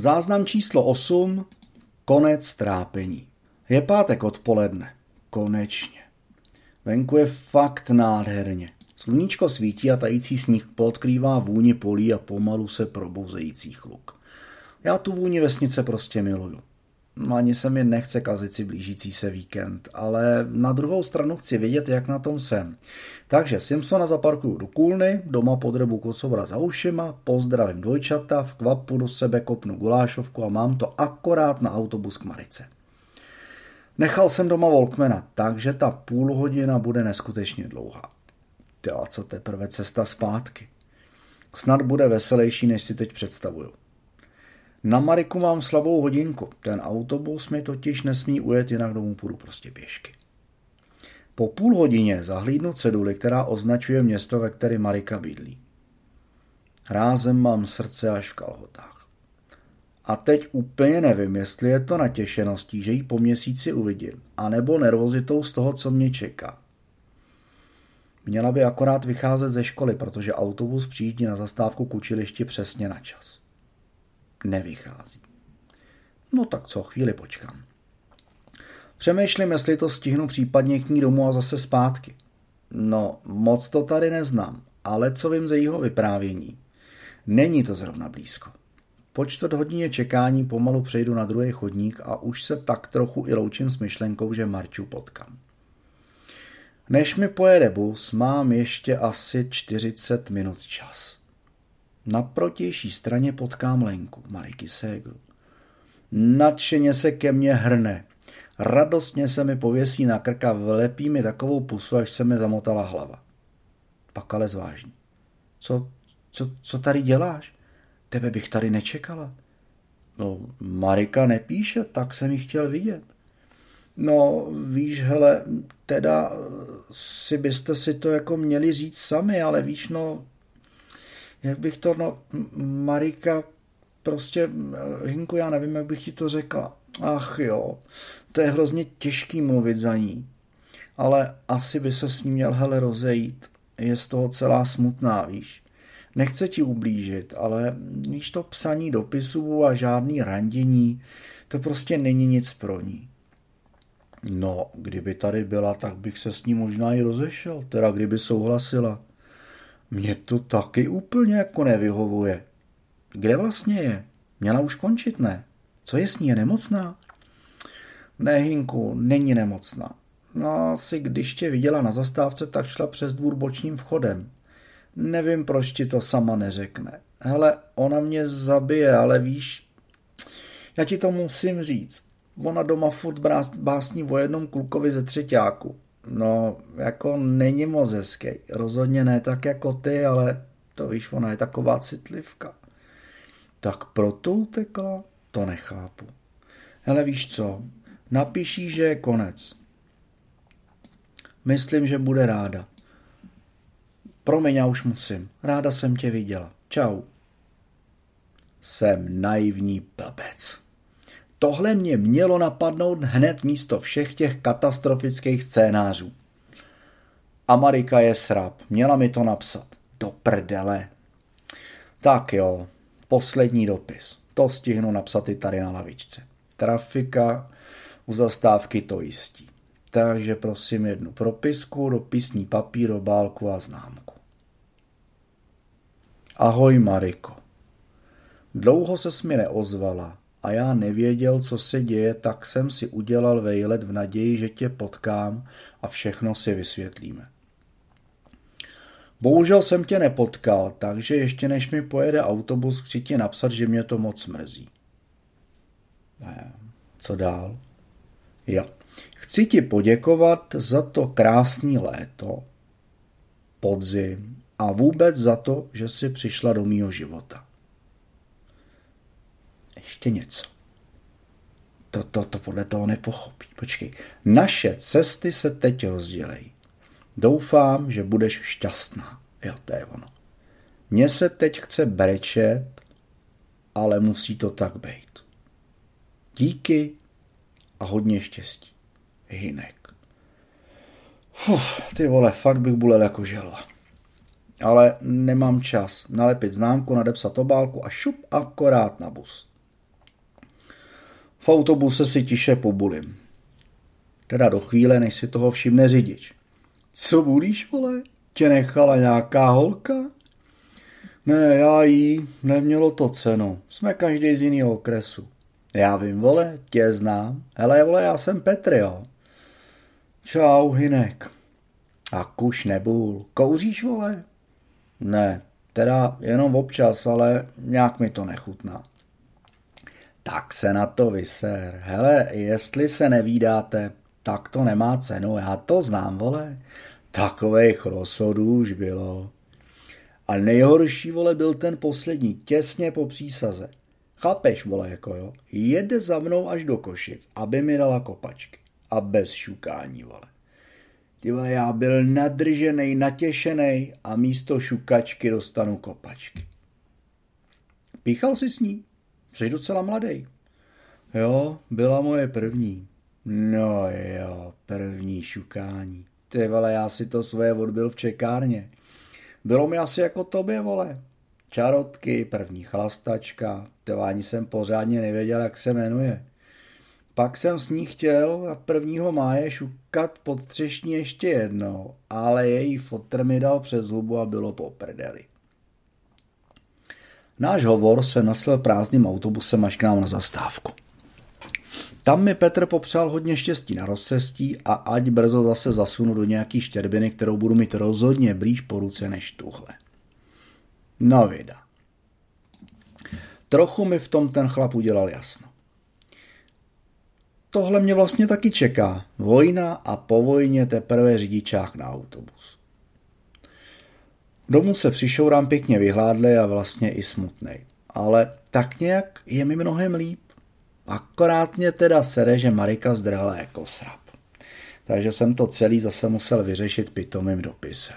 Záznam číslo 8. Konec trápení. Je pátek odpoledne. Konečně. Venku je fakt nádherně. Sluníčko svítí a tající sníh podkrývá vůni polí a pomalu se probouzejících luk. Já tu vůni vesnice prostě miluju. No, ani se mi nechce kazit si blížící se víkend, ale na druhou stranu chci vědět, jak na tom jsem. Takže Simpsona zaparkuju do kůlny, doma podrebu kocovra za ušima, pozdravím dvojčata, v kvapu do sebe kopnu gulášovku a mám to akorát na autobus k Marice. Nechal jsem doma Volkmana, takže ta půl hodina bude neskutečně dlouhá. Ty a co teprve cesta zpátky. Snad bude veselější, než si teď představuju. Na Mariku mám slabou hodinku. Ten autobus mi totiž nesmí ujet, jinak domů půjdu prostě pěšky. Po půl hodině zahlídnu ceduli, která označuje město, ve kterém Marika bydlí. Rázem mám srdce až v kalhotách. A teď úplně nevím, jestli je to natěšeností, že ji po měsíci uvidím, anebo nervozitou z toho, co mě čeká. Měla by akorát vycházet ze školy, protože autobus přijíždí na zastávku k učilišti přesně na čas. Nevychází. No tak co, chvíli počkám. Přemýšlím, jestli to stihnu případně k ní domů a zase zpátky. No, moc to tady neznám, ale co vím ze jeho vyprávění. Není to zrovna blízko. Po čtvrt hodině čekání pomalu přejdu na druhý chodník a už se tak trochu i loučím s myšlenkou, že Marču potkám. Než mi pojede bus, mám ještě asi 40 minut čas. Na protější straně potkám Lenku, Mariky Ségru. Nadšeně se ke mně hrne. Radostně se mi pověsí na krka, vlepí mi takovou pusu, až se mi zamotala hlava. Pak ale zvážní. Co, co, co tady děláš? Tebe bych tady nečekala. No, Marika nepíše, tak jsem ji chtěl vidět. No, víš, hele, teda si byste si to jako měli říct sami, ale víš, no, jak bych to, no, Marika, prostě, Hinku, já nevím, jak bych ti to řekla. Ach jo, to je hrozně těžký mluvit za ní. Ale asi by se s ní měl hele rozejít. Je z toho celá smutná, víš. Nechce ti ublížit, ale víš to psaní dopisů a žádný randění, to prostě není nic pro ní. No, kdyby tady byla, tak bych se s ní možná i rozešel, teda kdyby souhlasila. Mně to taky úplně jako nevyhovuje. Kde vlastně je? Měla už končit, ne? Co je s ní, je nemocná? Ne, Hinku, není nemocná. No, asi když tě viděla na zastávce, tak šla přes dvůr bočním vchodem. Nevím, proč ti to sama neřekne. Hele, ona mě zabije, ale víš, já ti to musím říct. Ona doma furt básní o jednom klukovi ze třetíku. No, jako není moc hezký. Rozhodně ne tak jako ty, ale to víš, ona je taková citlivka. Tak proto utekla? To nechápu. Hele, víš co? Napíší, že je konec. Myslím, že bude ráda. Promiň, já už musím. Ráda jsem tě viděla. Čau. Jsem naivní blbec. Tohle mě mělo napadnout hned místo všech těch katastrofických scénářů. Amerika je srab, měla mi to napsat. Do prdele. Tak jo, poslední dopis. To stihnu napsat i tady na lavičce. Trafika u zastávky to jistí. Takže prosím jednu propisku, dopisní papír, obálku a známku. Ahoj Mariko. Dlouho se mi neozvala a já nevěděl, co se děje, tak jsem si udělal vejlet v naději, že tě potkám a všechno si vysvětlíme. Bohužel jsem tě nepotkal, takže ještě než mi pojede autobus, chci ti napsat, že mě to moc mrzí. Co dál? Jo. Chci ti poděkovat za to krásný léto, podzim a vůbec za to, že jsi přišla do mýho života. Ještě něco. To, to, to podle toho nepochopí. Počkej. Naše cesty se teď rozdělejí. Doufám, že budeš šťastná. Jo, to je ono. Mně se teď chce brečet, ale musí to tak být. Díky a hodně štěstí. Hinek. Uf, ty vole, fakt bych bulel jako želva. Ale nemám čas nalepit známku, nadepsat obálku a šup akorát na bus. V autobuse si tiše pobulím. Teda do chvíle, než si toho všimne řidič. Co bulíš, vole? Tě nechala nějaká holka? Ne, já jí, nemělo to cenu. Jsme každý z jiného okresu. Já vím, vole, tě znám. Hele, vole, já jsem Petr, jo. Čau, Hinek. A kuš nebůl. Kouříš, vole? Ne, teda jenom občas, ale nějak mi to nechutná. Tak se na to vyser. Hele, jestli se nevídáte, tak to nemá cenu, já to znám, vole. Takových rozhodů už bylo. A nejhorší, vole, byl ten poslední, těsně po přísaze. Chápeš, vole, jako jo? Jede za mnou až do Košic, aby mi dala kopačky. A bez šukání, vole. Ty vole, já byl nadržený, natěšený a místo šukačky dostanu kopačky. Píchal jsi s ní? Jsi docela mladý. Jo, byla moje první. No jo, první šukání. Ty vole, já si to svoje odbil v čekárně. Bylo mi asi jako tobě, vole. Čarotky, první chlastačka, ani jsem pořádně nevěděl, jak se jmenuje. Pak jsem s ní chtěl a prvního máje šukat pod třešní ještě jednou, ale její fotr mi dal přes hubu a bylo po prdeli. Náš hovor se nasl prázdným autobusem až k nám na zastávku. Tam mi Petr popřál hodně štěstí na rozcestí a ať brzo zase zasunu do nějaký štěrbiny, kterou budu mít rozhodně blíž po ruce než tuhle. No vida. Trochu mi v tom ten chlap udělal jasno. Tohle mě vlastně taky čeká. Vojna a po vojně teprve řidičák na autobus. Domů se přišourám pěkně vyhládlej a vlastně i smutnej. Ale tak nějak je mi mnohem líp. Akorát mě teda sere, že Marika zdrhala jako srap. Takže jsem to celý zase musel vyřešit pitomým dopisem.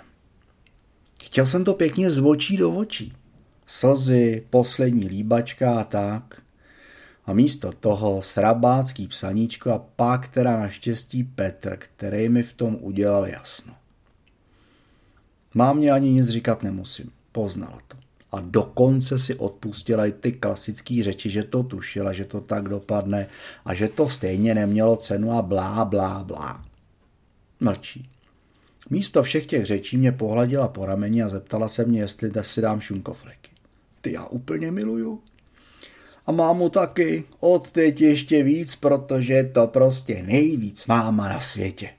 Chtěl jsem to pěkně z očí do očí. Slzy, poslední líbačka a tak. A místo toho srabácký psaníčko a pak teda naštěstí Petr, který mi v tom udělal jasno. Mámě ani nic říkat nemusím, poznala to a dokonce si odpustila i ty klasické řeči, že to tušila, že to tak dopadne a že to stejně nemělo cenu a blá, blá, blá. Mlčí. Místo všech těch řečí mě pohladila po rameni a zeptala se mě, jestli si dám šunkofleky. Ty já úplně miluju. A mámu taky, od teď ještě víc, protože je to prostě nejvíc máma na světě.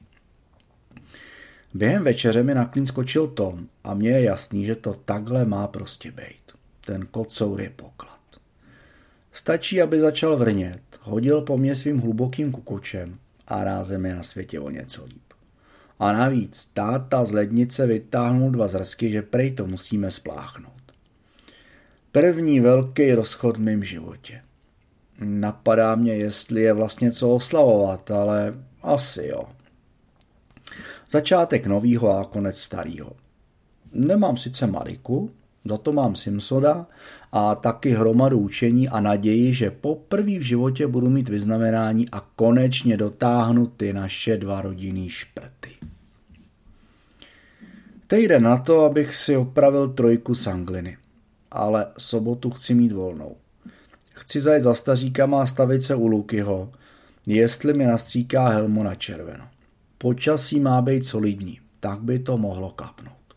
Během večeře mi na klín skočil Tom a mně je jasný, že to takhle má prostě být. Ten kocour je poklad. Stačí, aby začal vrnět, hodil po mně svým hlubokým kukučem a rázem je na světě o něco líp. A navíc táta z lednice vytáhnul dva zrsky, že prej to musíme spláchnout. První velký rozchod v mém životě. Napadá mě, jestli je vlastně co oslavovat, ale asi jo. Začátek novýho a konec starého. Nemám sice Mariku, za to mám Simsoda a taky hromadu učení a naději, že poprvé v životě budu mít vyznamenání a konečně dotáhnu ty naše dva rodinný šprty. Týden na to, abych si opravil trojku z angliny. Ale sobotu chci mít volnou. Chci zajet za staříkama a stavit se u Lukyho, jestli mi nastříká helmu na červeno. Počasí má být solidní, tak by to mohlo kapnout.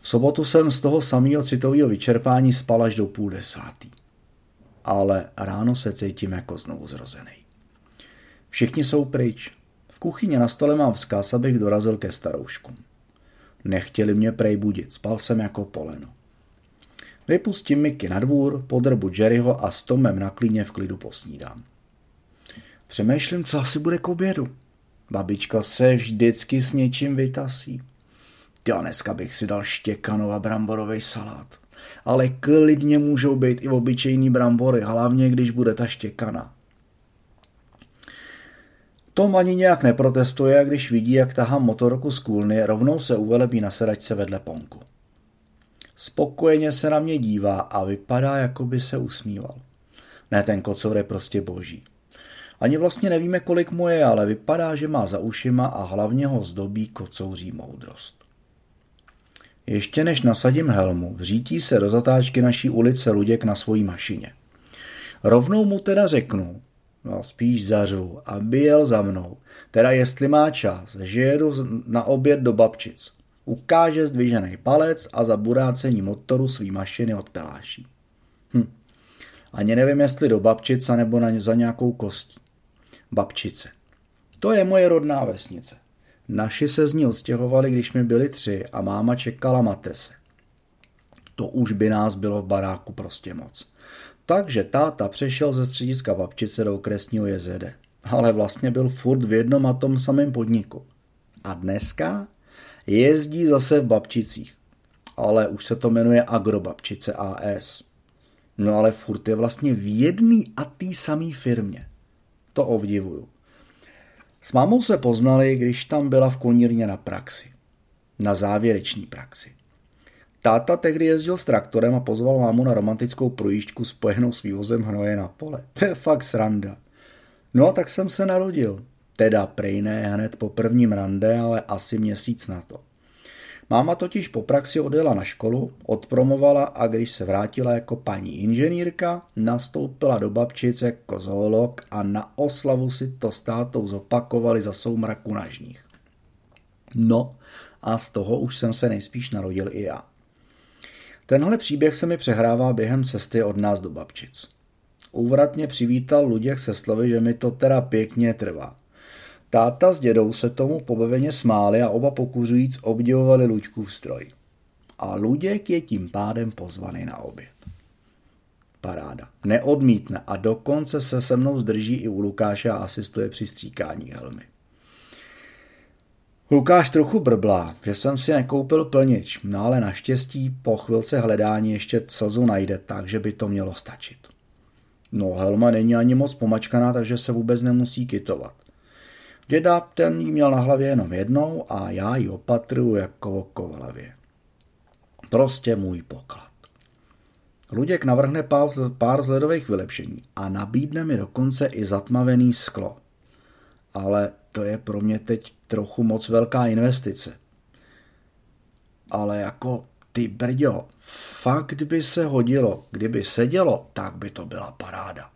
V sobotu jsem z toho samého citového vyčerpání spal až do půl desátý. Ale ráno se cítím jako znovu zrozený. Všichni jsou pryč. V kuchyni na stole mám vzkaz, abych dorazil ke starouškům. Nechtěli mě prej budit, spal jsem jako poleno. Vypustím Miky na dvůr, podrbu Jerryho a s Tomem na klíně v klidu posnídám. Přemýšlím, co asi bude k obědu. Babička se vždycky s něčím vytasí. Já dneska bych si dal štěkanou a bramborový salát. Ale klidně můžou být i obyčejný brambory, hlavně když bude ta štěkana. Tom ani nějak neprotestuje když vidí, jak tahám motorku z kůlny, rovnou se uvelebí na sedačce vedle ponku. Spokojeně se na mě dívá a vypadá, jako by se usmíval. Ne, ten kocour je prostě boží. Ani vlastně nevíme, kolik mu je, ale vypadá, že má za ušima a hlavně ho zdobí kocouří moudrost. Ještě než nasadím helmu, vřítí se do zatáčky naší ulice Luděk na svojí mašině. Rovnou mu teda řeknu, no spíš zařvu, aby jel za mnou. Teda jestli má čas, že jedu na oběd do babčic. Ukáže zdvižený palec a za burácení motoru svý mašiny odpeláší. Hm. Ani nevím, jestli do babčice nebo na, za nějakou kostí. Babčice. To je moje rodná vesnice. Naši se z ní odstěhovali, když mi byli tři a máma čekala matese. To už by nás bylo v baráku prostě moc. Takže táta přešel ze střediska babčice do okresního JZD. Ale vlastně byl furt v jednom a tom samém podniku. A dneska jezdí zase v babčicích. Ale už se to jmenuje Agrobabčice AS. No ale furt je vlastně v jedný a té samé firmě. To obdivuju. S mámou se poznali, když tam byla v konírně na praxi. Na závěreční praxi. Táta tehdy jezdil s traktorem a pozval mámu na romantickou projížďku spojenou s vývozem hnoje na pole. To je fakt sranda. No a tak jsem se narodil. Teda prej ne hned po prvním rande, ale asi měsíc na to. Máma totiž po praxi odjela na školu, odpromovala a když se vrátila jako paní inženýrka, nastoupila do babčic jako zoolog a na oslavu si to s tátou zopakovali za soumraku na žních. No a z toho už jsem se nejspíš narodil i já. Tenhle příběh se mi přehrává během cesty od nás do babčic. Úvratně přivítal Luděk se slovy, že mi to teda pěkně trvá. Táta s dědou se tomu pobaveně smáli a oba pokuřujíc obdivovali Luďkův stroj. A Luděk je tím pádem pozvaný na oběd. Paráda. Neodmítne a dokonce se se mnou zdrží i u Lukáše a asistuje při stříkání helmy. Lukáš trochu brblá, že jsem si nekoupil plnič, no ale naštěstí po chvilce hledání ještě slzu najde, takže by to mělo stačit. No helma není ani moc pomačkaná, takže se vůbec nemusí kitovat. Děda ten jí měl na hlavě jenom jednou a já ji opatruju jako hlavě. Prostě můj poklad. Luděk navrhne pár, pár vzhledových vylepšení a nabídne mi dokonce i zatmavený sklo. Ale to je pro mě teď trochu moc velká investice. Ale jako ty brďo, fakt by se hodilo, kdyby sedělo, tak by to byla paráda.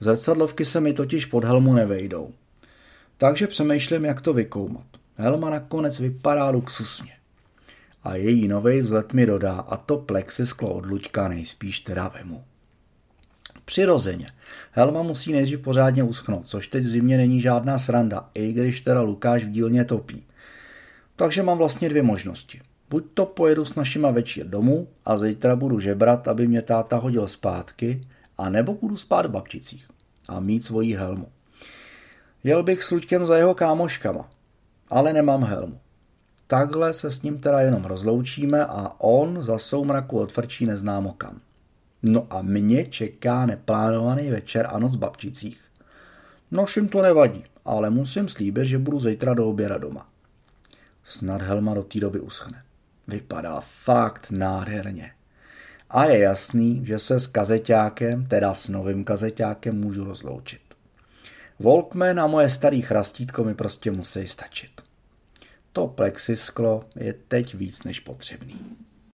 Zrcadlovky se mi totiž pod helmu nevejdou. Takže přemýšlím, jak to vykoumat. Helma nakonec vypadá luxusně. A její nový vzhled mi dodá a to plexisklo od Luďka nejspíš teda vemu. Přirozeně. Helma musí nejdřív pořádně uschnout, což teď v zimě není žádná sranda, i když teda Lukáš v dílně topí. Takže mám vlastně dvě možnosti. Buď to pojedu s našima večer domů a zítra budu žebrat, aby mě táta hodil zpátky, a nebo budu spát v babčicích a mít svoji helmu. Jel bych s Luďkem za jeho kámoškama, ale nemám helmu. Takhle se s ním teda jenom rozloučíme a on za soumraku odvrčí neznámo kam. No a mě čeká neplánovaný večer a noc v babčicích. Noším to nevadí, ale musím slíbit, že budu zítra do oběda doma. Snad helma do té doby uschne. Vypadá fakt nádherně. A je jasný, že se s kazeťákem, teda s novým kazeťákem, můžu rozloučit. Walkman a moje starý chrastítko mi prostě musí stačit. To plexisklo je teď víc než potřebný.